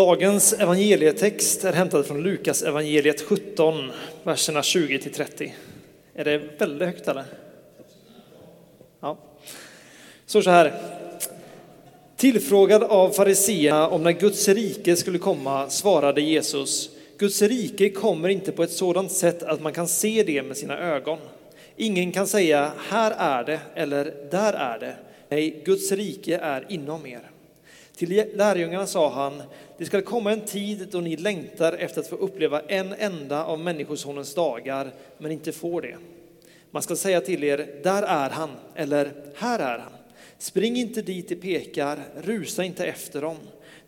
Dagens evangelietext är hämtad från Lukas evangeliet 17, verserna 20 till 30. Är det väldigt högt eller? Ja. Så så här. Tillfrågad av fariseerna om när Guds rike skulle komma svarade Jesus, Guds rike kommer inte på ett sådant sätt att man kan se det med sina ögon. Ingen kan säga, här är det eller där är det. Nej, Guds rike är inom er. Till lärjungarna sa han, det ska komma en tid då ni längtar efter att få uppleva en enda av Människosonens dagar, men inte får det. Man ska säga till er, där är han, eller här är han. Spring inte dit de pekar, rusa inte efter dem.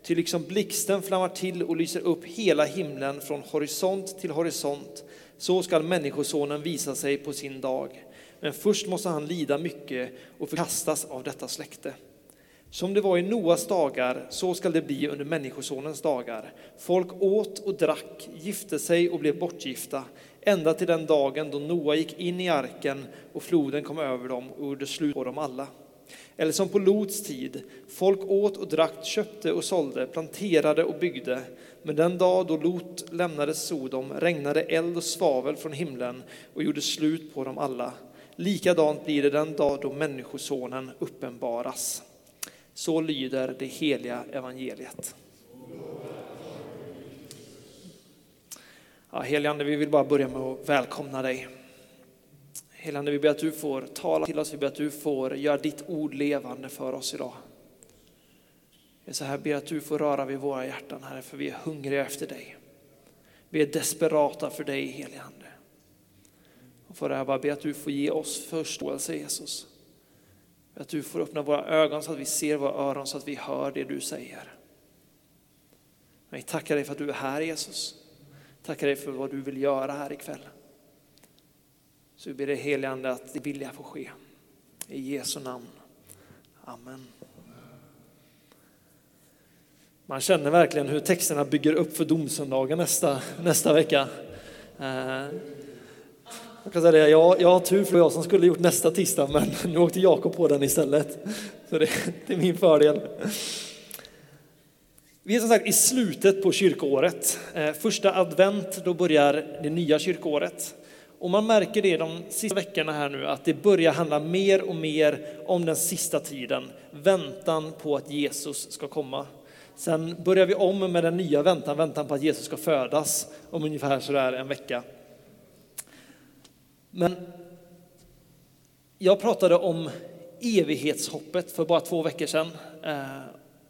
Ty liksom blixten flammar till och lyser upp hela himlen från horisont till horisont, så skall Människosonen visa sig på sin dag. Men först måste han lida mycket och förkastas av detta släkte. Som det var i Noas dagar, så skall det bli under Människosonens dagar. Folk åt och drack, gifte sig och blev bortgifta, ända till den dagen då Noa gick in i arken och floden kom över dem och gjorde slut på dem alla. Eller som på Lots tid, folk åt och drack, köpte och sålde, planterade och byggde. Men den dag då Lot lämnade Sodom regnade eld och svavel från himlen och gjorde slut på dem alla. Likadant blir det den dag då Människosonen uppenbaras. Så lyder det heliga evangeliet. Ja, Heligande, vi vill bara börja med att välkomna dig. Heligande, vi ber att du får tala till oss, vi ber att du får göra ditt ord levande för oss idag. Jag så här ber att du får röra vid våra hjärtan, Herre, för vi är hungriga efter dig. Vi är desperata för dig, heligande. Och för det här bara ber att du får ge oss förståelse, Jesus. Att du får öppna våra ögon så att vi ser våra öron, så att vi hör det du säger. Men vi tackar dig för att du är här Jesus. Tackar dig för vad du vill göra här ikväll. Så vi ber dig helige Ande att det vilja får ske. I Jesu namn. Amen. Man känner verkligen hur texterna bygger upp för domsöndagen nästa, nästa vecka. Eh, jag kan säga det, jag, jag har tur för jag som skulle gjort nästa tisdag, men nu åkte Jakob på den istället. Så det, det är min fördel. Vi är som sagt i slutet på kyrkoåret. Eh, första advent, då börjar det nya kyrkoåret. Och man märker det de sista veckorna här nu, att det börjar handla mer och mer om den sista tiden. Väntan på att Jesus ska komma. Sen börjar vi om med den nya väntan, väntan på att Jesus ska födas om ungefär sådär en vecka. Men jag pratade om evighetshoppet för bara två veckor sedan. Eh,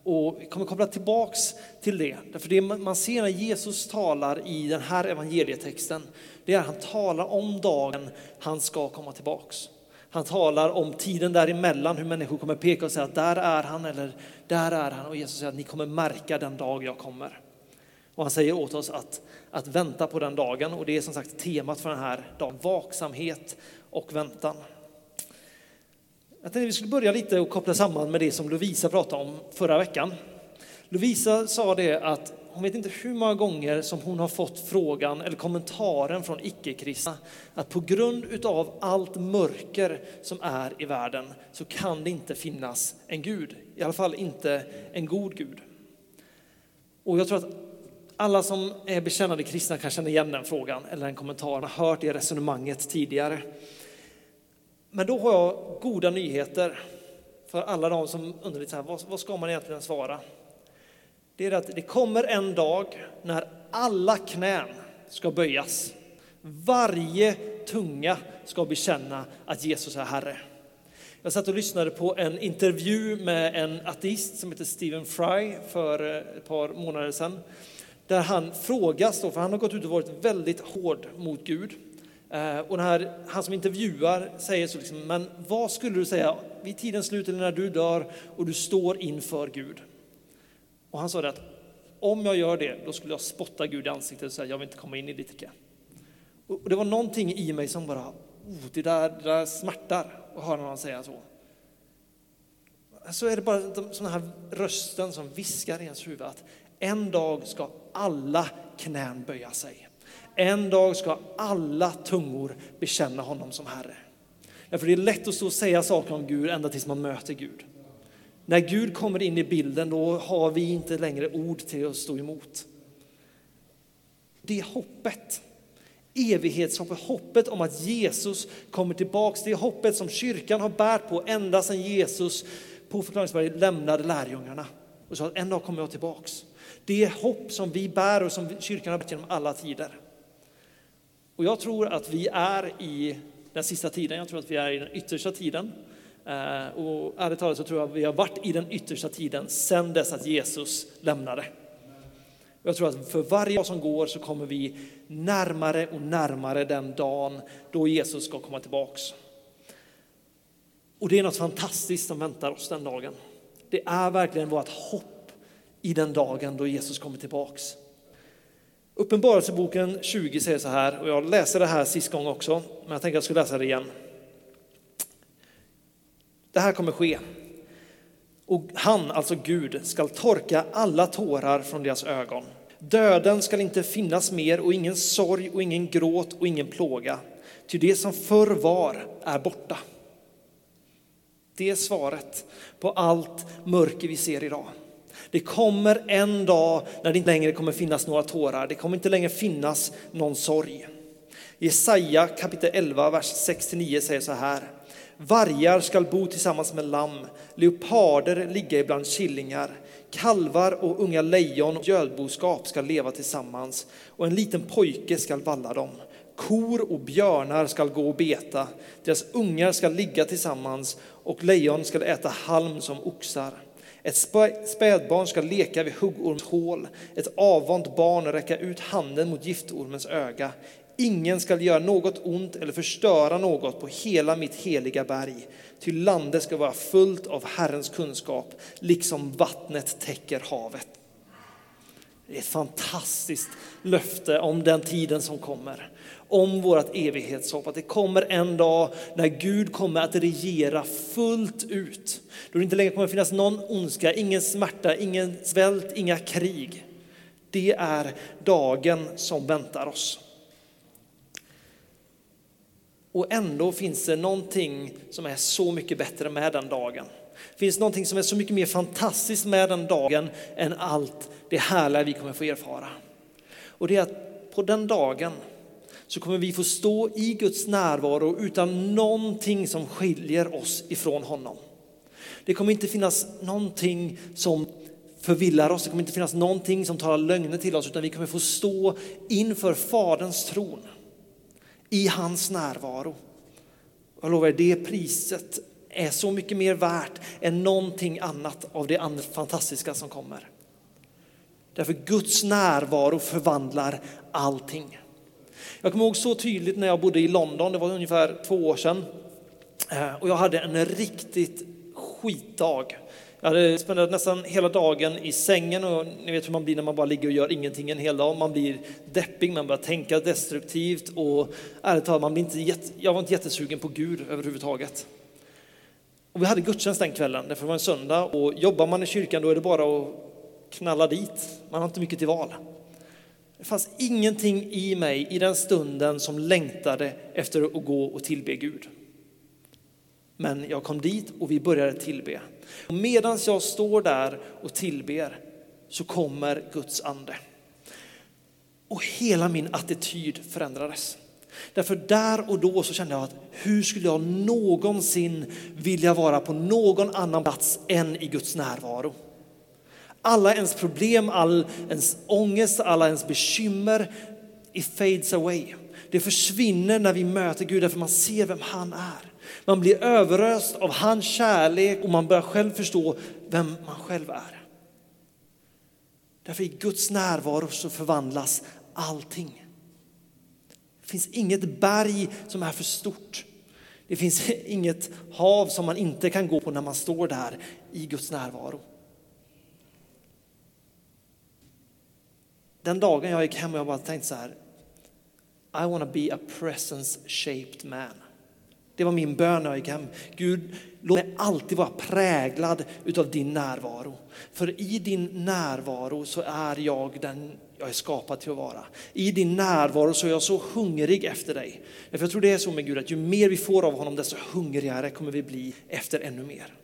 och vi kommer koppla tillbaks till det. Därför det man ser när Jesus talar i den här evangelietexten, det är att han talar om dagen han ska komma tillbaks. Han talar om tiden däremellan, hur människor kommer peka och säga att där är han eller där är han. Och Jesus säger att ni kommer märka den dag jag kommer. Och han säger åt oss att, att vänta på den dagen och det är som sagt temat för den här dagen, vaksamhet och väntan. Jag tänkte vi skulle börja lite och koppla samman med det som Lovisa pratade om förra veckan. Lovisa sa det att hon vet inte hur många gånger som hon har fått frågan eller kommentaren från icke-kristna att på grund av allt mörker som är i världen så kan det inte finnas en Gud, i alla fall inte en god Gud. Och jag tror att alla som är bekännande kristna kan känna igen den frågan eller den kommentaren, har hört det resonemanget tidigare. Men då har jag goda nyheter för alla de som undrar lite så här, vad, vad ska man egentligen svara? Det är att det kommer en dag när alla knän ska böjas. Varje tunga ska bekänna att Jesus är Herre. Jag satt och lyssnade på en intervju med en ateist som heter Stephen Fry för eh, ett par månader sedan. Där han frågas, då, för han har gått ut och varit väldigt hård mot Gud. Eh, och här, han som intervjuar säger så liksom, men vad skulle du säga vid tidens slut eller när du dör och du står inför Gud? Och han sa det att om jag gör det, då skulle jag spotta Gud i ansiktet och säga jag vill inte komma in i ditt rike. Och det var någonting i mig som bara, oh, det, där, det där smärtar att höra någon säga så. Så är det bara sån här rösten som viskar i ens huvud att en dag ska alla knän böja sig. En dag ska alla tungor bekänna honom som Herre. Därför det är lätt att stå och säga saker om Gud ända tills man möter Gud. När Gud kommer in i bilden då har vi inte längre ord till att stå emot. Det är hoppet. Evighetshoppet, hoppet om att Jesus kommer tillbaks. Det är hoppet som kyrkan har bärt på ända sedan Jesus på förklaringsberget lämnade lärjungarna och sa att en dag kommer jag tillbaks. Det är hopp som vi bär och som kyrkan har bärt genom alla tider. Och jag tror att vi är i den sista tiden, jag tror att vi är i den yttersta tiden. Eh, och ärligt talat så tror jag att vi har varit i den yttersta tiden sedan dess att Jesus lämnade. Jag tror att för varje dag som går så kommer vi närmare och närmare den dagen då Jesus ska komma tillbaks. Och det är något fantastiskt som väntar oss den dagen. Det är verkligen vårt hopp i den dagen då Jesus kommer tillbaks. Uppenbarelseboken 20 säger så här, och jag läste det här sist gång också, men jag tänker att jag ska läsa det igen. Det här kommer ske. Och han, alltså Gud, skall torka alla tårar från deras ögon. Döden skall inte finnas mer och ingen sorg och ingen gråt och ingen plåga. Ty det som förr var är borta. Det är svaret på allt mörker vi ser idag. Det kommer en dag när det inte längre kommer finnas några tårar. Det kommer inte längre finnas någon sorg. Jesaja kapitel 11, vers 6-9 säger så här. Vargar skall bo tillsammans med lamm, leoparder ligga ibland killingar, kalvar och unga lejon och gödboskap ska leva tillsammans och en liten pojke skall valla dem. Kor och björnar skall gå och beta, deras ungar skall ligga tillsammans och lejon skall äta halm som oxar. Ett spädbarn ska leka vid huggormens hål, ett avvant barn räcka ut handen mot giftormens öga. Ingen skall göra något ont eller förstöra något på hela mitt heliga berg, ty landet ska vara fullt av Herrens kunskap, liksom vattnet täcker havet. Det är ett fantastiskt löfte om den tiden som kommer, om vårt evighetshopp, att det kommer en dag när Gud kommer att regera fullt ut. Då det inte längre kommer att finnas någon ondska, ingen smärta, ingen svält, inga krig. Det är dagen som väntar oss. Och ändå finns det någonting som är så mycket bättre med den dagen. Det finns någonting som är så mycket mer fantastiskt med den dagen än allt det härliga vi kommer få erfara. Och det är att på den dagen så kommer vi få stå i Guds närvaro utan någonting som skiljer oss ifrån honom. Det kommer inte finnas någonting som förvillar oss, det kommer inte finnas någonting som talar lögner till oss, utan vi kommer få stå inför Faderns tron i hans närvaro. Jag lovar er, det priset är så mycket mer värt än någonting annat av det fantastiska som kommer. Därför Guds närvaro förvandlar allting. Jag kommer ihåg så tydligt när jag bodde i London, det var ungefär två år sedan. Eh, och jag hade en riktigt skitdag. Jag hade spenderat nästan hela dagen i sängen och ni vet hur man blir när man bara ligger och gör ingenting en hel dag. Man blir deppig, man börjar tänka destruktivt och ärligt talat, man blir inte jätte, jag var inte jättesugen på Gud överhuvudtaget. Och vi hade gudstjänst den kvällen, det var en söndag och jobbar man i kyrkan då är det bara att knalla dit. Man har inte mycket till val. Det fanns ingenting i mig i den stunden som längtade efter att gå och tillbe Gud. Men jag kom dit och vi började tillbe. Och medan jag står där och tillber så kommer Guds ande. Och hela min attityd förändrades. Därför där och då så kände jag att hur skulle jag någonsin vilja vara på någon annan plats än i Guds närvaro? Alla ens problem, all ens ångest, alla ens bekymmer, it fades away. Det försvinner när vi möter Gud därför man ser vem han är. Man blir överöst av hans kärlek och man börjar själv förstå vem man själv är. Därför i Guds närvaro så förvandlas allting. Det finns inget berg som är för stort. Det finns inget hav som man inte kan gå på när man står där i Guds närvaro. Den dagen jag gick hem och jag bara tänkte så här, I wanna be a presence shaped man. Det var min bön när jag gick hem. Gud, låt mig alltid vara präglad utav din närvaro. För i din närvaro så är jag den jag är skapad till att vara. I din närvaro så är jag så hungrig efter dig. För jag tror det är så med Gud att ju mer vi får av honom desto hungrigare kommer vi bli efter ännu mer.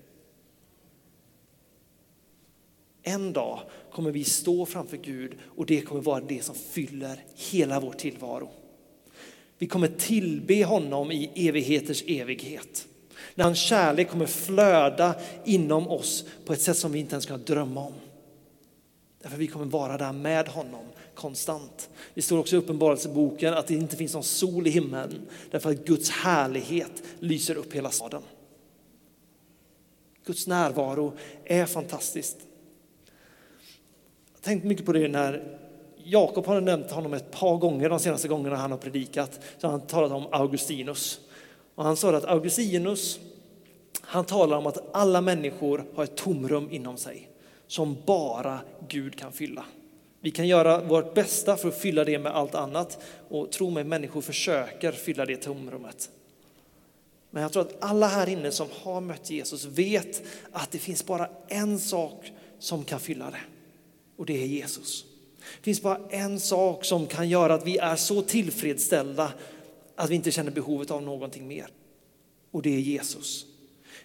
en dag kommer vi stå framför Gud och det kommer vara det som fyller hela vår tillvaro. Vi kommer tillbe honom i evigheters evighet. När hans kärlek kommer flöda inom oss på ett sätt som vi inte ens kan drömma om. Därför vi kommer vara där med honom konstant. Det står också i Uppenbarelseboken att det inte finns någon sol i himlen därför att Guds härlighet lyser upp hela staden. Guds närvaro är fantastiskt. Jag har tänkt mycket på det när Jakob har nämnt honom ett par gånger de senaste gångerna han har predikat. Så han talat om Augustinus. Och han sa att Augustinus, han talar om att alla människor har ett tomrum inom sig som bara Gud kan fylla. Vi kan göra vårt bästa för att fylla det med allt annat och tro mig, människor försöker fylla det tomrummet. Men jag tror att alla här inne som har mött Jesus vet att det finns bara en sak som kan fylla det och det är Jesus. Det finns bara en sak som kan göra att vi är så tillfredsställda att vi inte känner behovet av någonting mer. Och det är Jesus.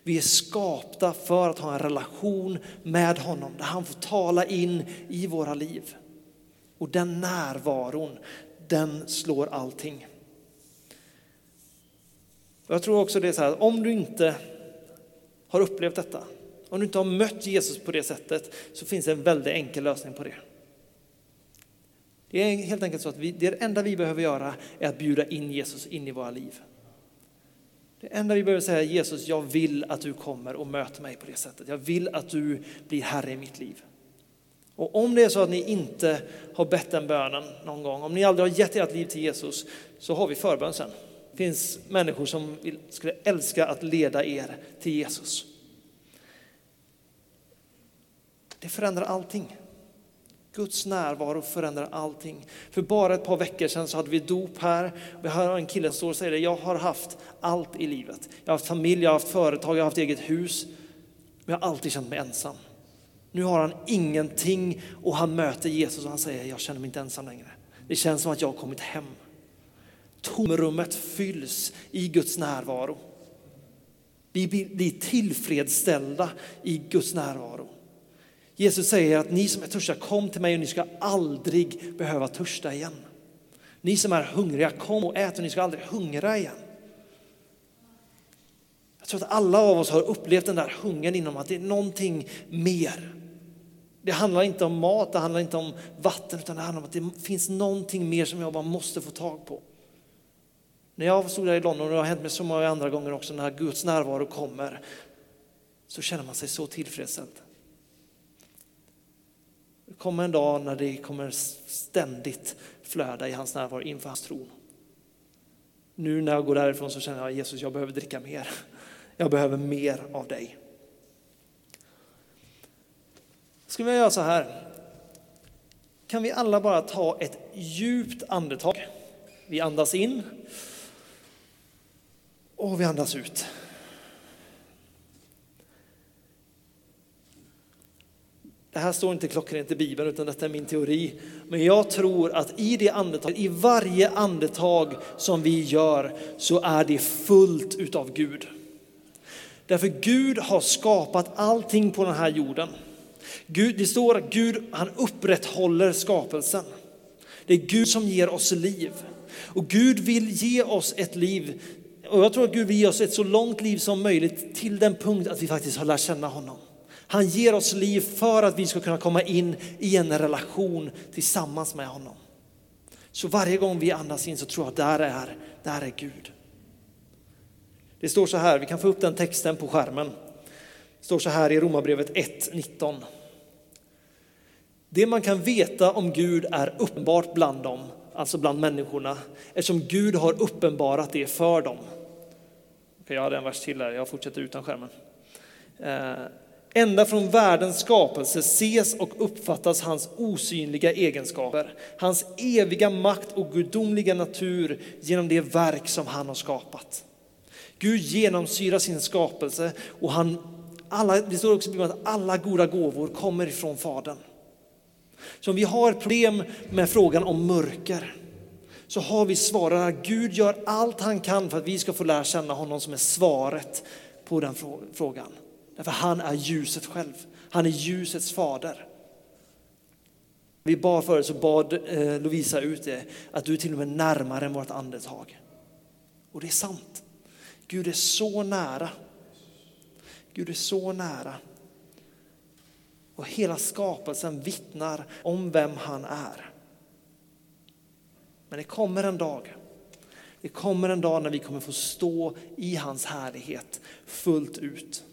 Vi är skapta för att ha en relation med honom där han får tala in i våra liv. Och den närvaron, den slår allting. Jag tror också det är så här, om du inte har upplevt detta, om du inte har mött Jesus på det sättet, så finns det en väldigt enkel lösning på det. Det är helt enkelt så att vi, det enda vi behöver göra är att bjuda in Jesus in i våra liv. Det enda vi behöver säga är Jesus, jag vill att du kommer och möter mig på det sättet. Jag vill att du blir Herre i mitt liv. Och om det är så att ni inte har bett den bönen någon gång, om ni aldrig har gett ert liv till Jesus, så har vi förbön sen. Det finns människor som skulle älska att leda er till Jesus. Det förändrar allting. Guds närvaro förändrar allting. För bara ett par veckor sedan så hade vi dop här. Vi har en kille som står och säger det, jag har haft allt i livet. Jag har haft familj, jag har haft företag, jag har haft eget hus. Men jag har alltid känt mig ensam. Nu har han ingenting och han möter Jesus och han säger, jag känner mig inte ensam längre. Det känns som att jag har kommit hem. Tomrummet fylls i Guds närvaro. Vi blir tillfredsställda i Guds närvaro. Jesus säger att ni som är törstiga, kom till mig och ni ska aldrig behöva törsta igen. Ni som är hungriga, kom och ät och ni ska aldrig hungra igen. Jag tror att alla av oss har upplevt den där hungern inom att det är någonting mer. Det handlar inte om mat, det handlar inte om vatten, utan det handlar om att det finns någonting mer som jag bara måste få tag på. När jag stod där i London, och det har hänt mig så många andra gånger också, när Guds närvaro kommer, så känner man sig så tillfredsställd. Det kommer en dag när det kommer ständigt flöda i hans närvaro inför hans tron. Nu när jag går därifrån så känner jag Jesus, jag behöver dricka mer. Jag behöver mer av dig. Ska vi göra så här? Kan vi alla bara ta ett djupt andetag? Vi andas in och vi andas ut. Det här står inte klockrent i Bibeln utan detta är min teori. Men jag tror att i det andetaget, i varje andetag som vi gör så är det fullt utav Gud. Därför Gud har skapat allting på den här jorden. Gud, det står att Gud han upprätthåller skapelsen. Det är Gud som ger oss liv. Och Gud vill ge oss ett liv, och jag tror att Gud vill ge oss ett så långt liv som möjligt till den punkt att vi faktiskt har lärt känna honom. Han ger oss liv för att vi ska kunna komma in i en relation tillsammans med honom. Så varje gång vi andas in så tror jag där är, där är Gud. Det står så här, vi kan få upp den texten på skärmen. Det står så här i Romarbrevet 1.19. Det man kan veta om Gud är uppenbart bland dem, alltså bland människorna, eftersom Gud har uppenbarat det för dem. Okej, jag hade en vers till här, jag fortsätter utan skärmen. Eh, Ända från världens skapelse ses och uppfattas hans osynliga egenskaper, hans eviga makt och gudomliga natur genom det verk som han har skapat. Gud genomsyrar sin skapelse och han, alla, det står också i Bibeln att alla goda gåvor kommer ifrån Fadern. Så om vi har problem med frågan om mörker så har vi svaret att Gud gör allt han kan för att vi ska få lära känna honom som är svaret på den frågan. Därför han är ljuset själv. Han är ljusets fader. Vi bad förut så bad eh, Lovisa ut det, att du är till och med närmare än vårt andetag. Och det är sant. Gud är så nära. Gud är så nära. Och hela skapelsen vittnar om vem han är. Men det kommer en dag. Det kommer en dag när vi kommer få stå i hans härlighet fullt ut.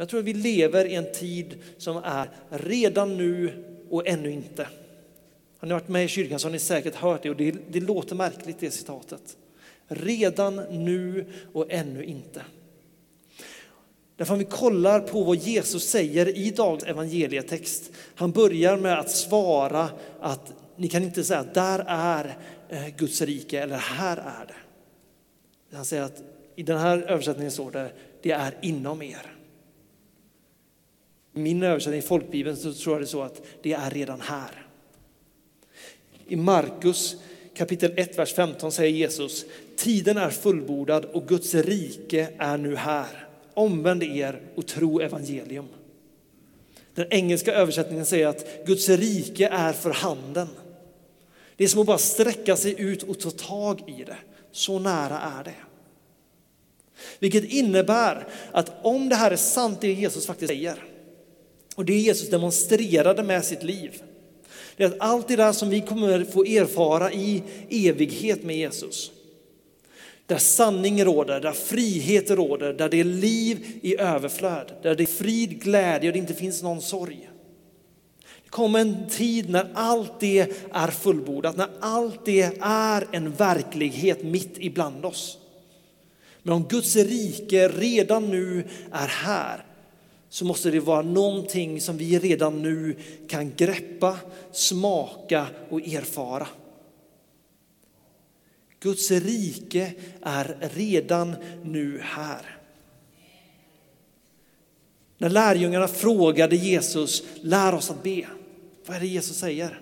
Jag tror att vi lever i en tid som är redan nu och ännu inte. Har ni varit med i kyrkan så har ni säkert hört det och det, det låter märkligt det citatet. Redan nu och ännu inte. Därför om vi kollar på vad Jesus säger i dagens evangelietext. Han börjar med att svara att ni kan inte säga att där är eh, Guds rike eller här är det. Han säger att i den här översättningen står det, det är inom er. I min översättning i folkbibeln så tror jag det är så att det är redan här. I Markus kapitel 1, vers 15 säger Jesus, tiden är fullbordad och Guds rike är nu här. Omvänd er och tro evangelium. Den engelska översättningen säger att Guds rike är för handen. Det är som att bara sträcka sig ut och ta tag i det. Så nära är det. Vilket innebär att om det här är sant, det Jesus faktiskt säger, och det Jesus demonstrerade med sitt liv, det är att allt det där som vi kommer få erfara i evighet med Jesus, där sanning råder, där frihet råder, där det är liv i överflöd, där det är frid, glädje och det inte finns någon sorg. Det kommer en tid när allt det är fullbordat, när allt det är en verklighet mitt ibland oss. Men om Guds rike redan nu är här så måste det vara någonting som vi redan nu kan greppa, smaka och erfara. Guds rike är redan nu här. När lärjungarna frågade Jesus, lär oss att be. Vad är det Jesus säger?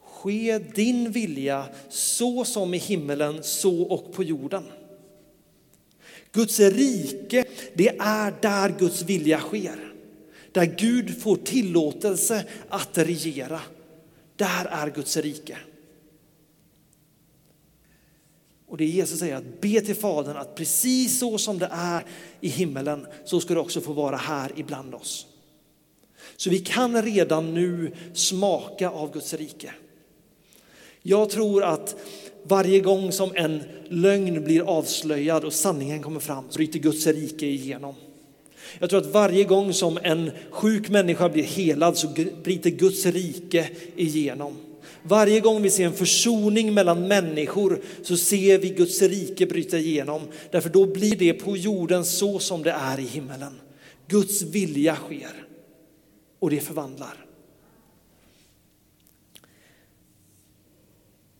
Ske din vilja så som i himmelen, så och på jorden. Guds rike, det är där Guds vilja sker. Där Gud får tillåtelse att regera. Där är Guds rike. Och det Jesus säger att be till Fadern att precis så som det är i himmelen så ska det också få vara här ibland oss. Så vi kan redan nu smaka av Guds rike. Jag tror att varje gång som en lögn blir avslöjad och sanningen kommer fram så bryter Guds rike igenom. Jag tror att varje gång som en sjuk människa blir helad så bryter Guds rike igenom. Varje gång vi ser en försoning mellan människor så ser vi Guds rike bryta igenom. Därför då blir det på jorden så som det är i himmelen. Guds vilja sker och det förvandlar.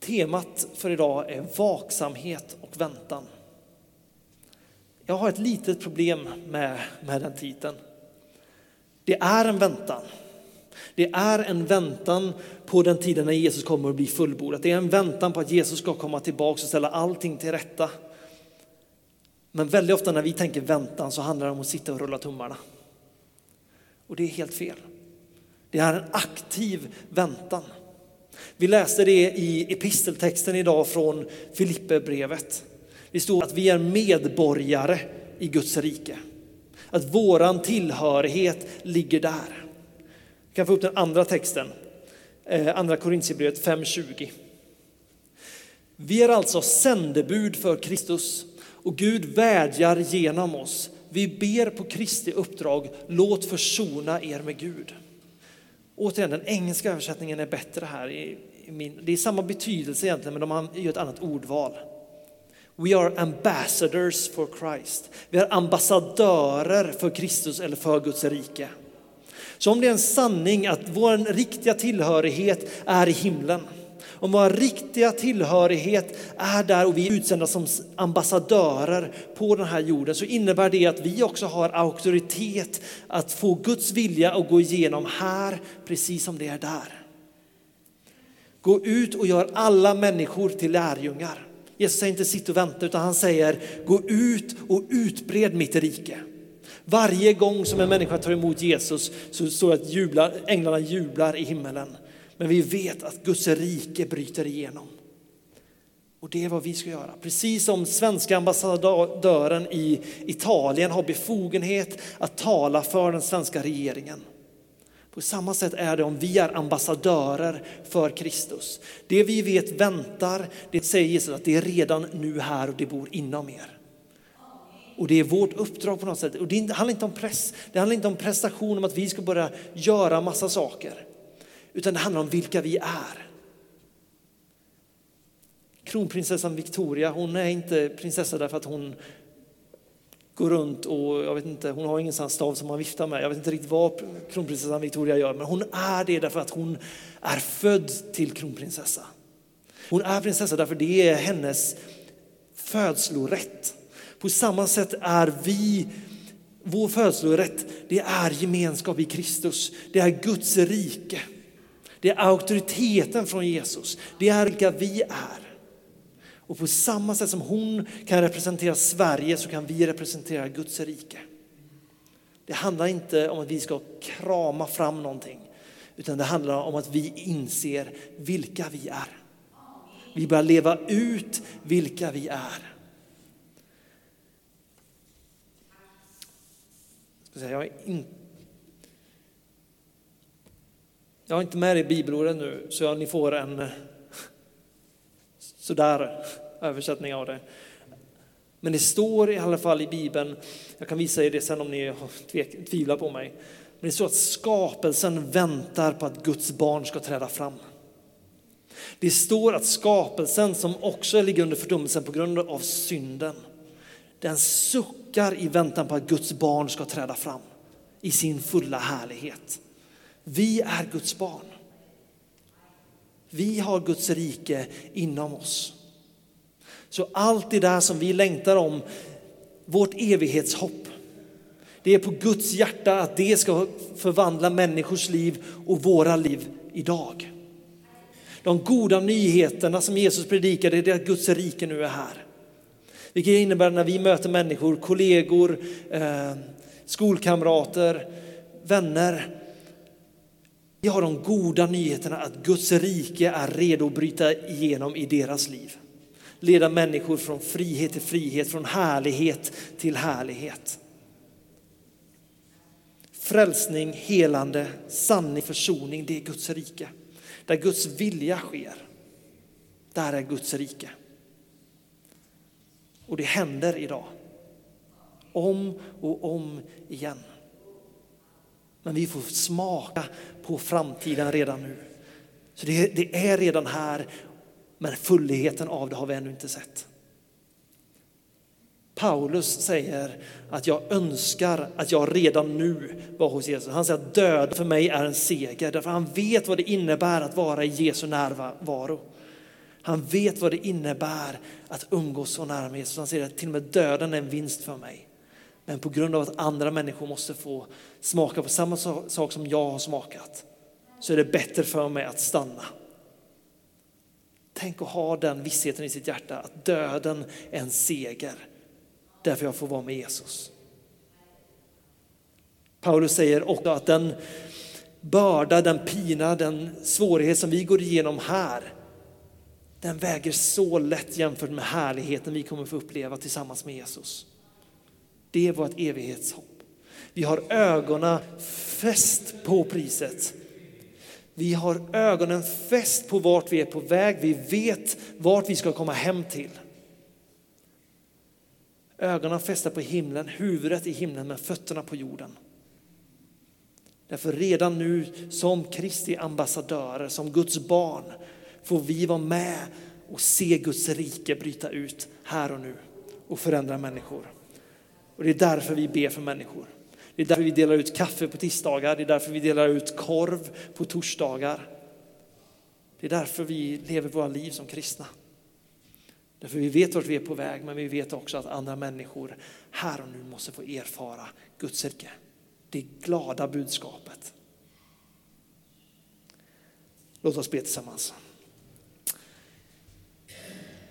Temat för idag är vaksamhet och väntan. Jag har ett litet problem med, med den titeln. Det är en väntan. Det är en väntan på den tiden när Jesus kommer att bli fullbordat. Det är en väntan på att Jesus ska komma tillbaka och ställa allting till rätta. Men väldigt ofta när vi tänker väntan så handlar det om att sitta och rulla tummarna. Och det är helt fel. Det är en aktiv väntan. Vi läste det i episteltexten idag från Filipperbrevet. Det står att vi är medborgare i Guds rike. Att våran tillhörighet ligger där. Vi kan få upp den andra texten, eh, andra Korintierbrevet 5.20. Vi är alltså sändebud för Kristus och Gud vädjar genom oss. Vi ber på Kristi uppdrag, låt försona er med Gud. Återigen, den engelska översättningen är bättre här. Det är samma betydelse egentligen, men de gör ett annat ordval. We are ambassadors for Christ. Vi är ambassadörer för Kristus eller för Guds rike. Så om det är en sanning att vår riktiga tillhörighet är i himlen, om vår riktiga tillhörighet är där och vi är utsända som ambassadörer på den här jorden så innebär det att vi också har auktoritet att få Guds vilja att gå igenom här precis som det är där. Gå ut och gör alla människor till lärjungar. Jesus säger inte sitt och vänta utan han säger gå ut och utbred mitt rike. Varje gång som en människa tar emot Jesus så står det att jublar, änglarna jublar i himmelen. Men vi vet att Guds rike bryter igenom. Och det är vad vi ska göra. Precis som svenska ambassadören i Italien har befogenhet att tala för den svenska regeringen. På samma sätt är det om vi är ambassadörer för Kristus. Det vi vet väntar, det säger Jesus att det är redan nu här och det bor inom er. Och det är vårt uppdrag på något sätt. Och det handlar inte om press, det handlar inte om prestation, om att vi ska börja göra massa saker. Utan det handlar om vilka vi är. Kronprinsessan Victoria, hon är inte prinsessa därför att hon går runt och jag vet inte, hon har ingen stav som man viftar med. Jag vet inte riktigt vad kronprinsessan Victoria gör, men hon är det därför att hon är född till kronprinsessa. Hon är prinsessa därför det är hennes födslorätt. På samma sätt är vi, vår födslorätt, det är gemenskap i Kristus. Det är Guds rike. Det är auktoriteten från Jesus. Det är vilka vi är. Och på samma sätt som hon kan representera Sverige så kan vi representera Guds rike. Det handlar inte om att vi ska krama fram någonting, utan det handlar om att vi inser vilka vi är. Vi börjar leva ut vilka vi är. Jag är inte jag har inte med det i bibelordet nu, så ni får en eh, sådär översättning av det. Men det står i alla fall i Bibeln, jag kan visa er det sen om ni tvivlar på mig, men det står att skapelsen väntar på att Guds barn ska träda fram. Det står att skapelsen som också ligger under fördömelsen på grund av synden, den suckar i väntan på att Guds barn ska träda fram i sin fulla härlighet. Vi är Guds barn. Vi har Guds rike inom oss. Så allt det där som vi längtar om, vårt evighetshopp, det är på Guds hjärta att det ska förvandla människors liv och våra liv idag. De goda nyheterna som Jesus predikade, det är att Guds rike nu är här. Vilket innebär när vi möter människor, kollegor, eh, skolkamrater, vänner, vi har de goda nyheterna att Guds rike är redo att bryta igenom i deras liv. Leda människor från frihet till frihet, från härlighet till härlighet. Frälsning, helande, sanning, försoning, det är Guds rike. Där Guds vilja sker, där är Guds rike. Och det händer idag. Om och om igen. Men vi får smaka på framtiden redan nu. Så det, det är redan här, men fullheten av det har vi ännu inte sett. Paulus säger att jag önskar att jag redan nu var hos Jesus. Han säger att död för mig är en seger, därför han vet vad det innebär att vara i Jesu närvaro. Han vet vad det innebär att umgås så nära med Jesus. Han säger att till och med döden är en vinst för mig. Men på grund av att andra människor måste få smaka på samma sak som jag har smakat så är det bättre för mig att stanna. Tänk att ha den vissheten i sitt hjärta att döden är en seger därför jag får vara med Jesus. Paulus säger också att den börda, den pina, den svårighet som vi går igenom här, den väger så lätt jämfört med härligheten vi kommer få uppleva tillsammans med Jesus. Det är vårt evighetshopp. Vi har ögonen fäst på priset. Vi har ögonen fäst på vart vi är på väg. Vi vet vart vi ska komma hem till. Ögonen fästa på himlen, huvudet i himlen men fötterna på jorden. Därför redan nu som Kristi ambassadörer, som Guds barn får vi vara med och se Guds rike bryta ut här och nu och förändra människor. Och det är därför vi ber för människor. Det är därför vi delar ut kaffe på tisdagar, det är därför vi delar ut korv på torsdagar. Det är därför vi lever våra liv som kristna. Därför vi vet vart vi är på väg, men vi vet också att andra människor här och nu måste få erfara Guds rike. Det glada budskapet. Låt oss be tillsammans.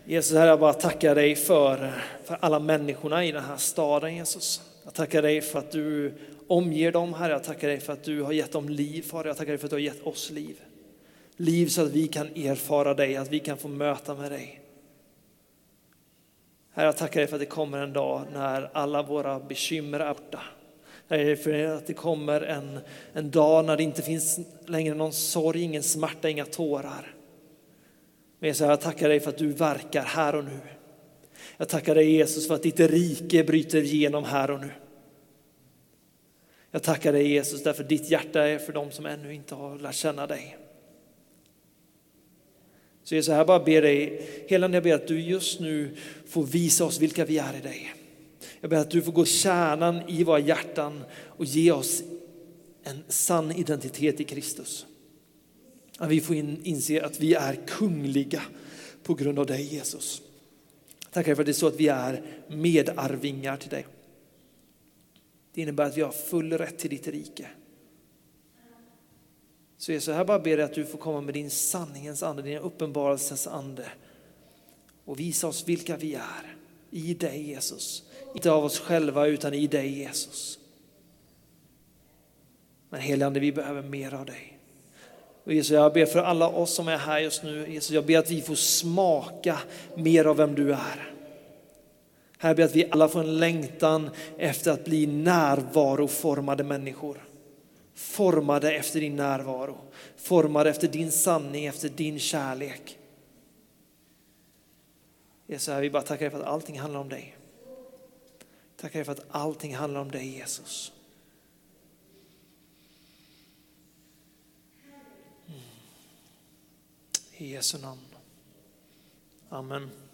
Jesus, Herre, jag bara tackar dig för, för alla människorna i den här staden, Jesus. Jag tackar dig för att du omger dem, Herre. Jag tackar dig för att du har gett dem liv, Herre. Jag tackar dig för att du har gett oss liv. Liv så att vi kan erfara dig, att vi kan få möta med dig. Herre, jag tackar dig för att det kommer en dag när alla våra bekymmer är borta. Jag för att det kommer en, en dag när det inte finns längre någon sorg, ingen smärta, inga tårar. Men Jesus, jag tackar dig för att du verkar här och nu. Jag tackar dig Jesus för att ditt rike bryter igenom här och nu. Jag tackar dig Jesus därför att ditt hjärta är för dem som ännu inte har lärt känna dig. Så Jesus, jag bara ber dig, hela jag ber att du just nu får visa oss vilka vi är i dig. Jag ber att du får gå kärnan i våra hjärtan och ge oss en sann identitet i Kristus. Att vi får inse att vi är kungliga på grund av dig Jesus. Tackar för att det är så att vi är medarvingar till dig. Det innebär att vi har full rätt till ditt rike. Så jag här bara ber jag att du får komma med din sanningens ande, din uppenbarelsens ande och visa oss vilka vi är i dig Jesus. Inte av oss själva utan i dig Jesus. Men heligande, vi behöver mer av dig. Och Jesus, jag ber för alla oss som är här just nu, Jesus, jag ber att vi får smaka mer av vem du är. Här ber jag att vi alla får en längtan efter att bli närvaroformade människor. Formade efter din närvaro, formade efter din sanning, efter din kärlek. Jesus, vi bara tackar dig för att allting handlar om dig. Tackar dig för att allting handlar om dig Jesus. I Jesu namn. Amen.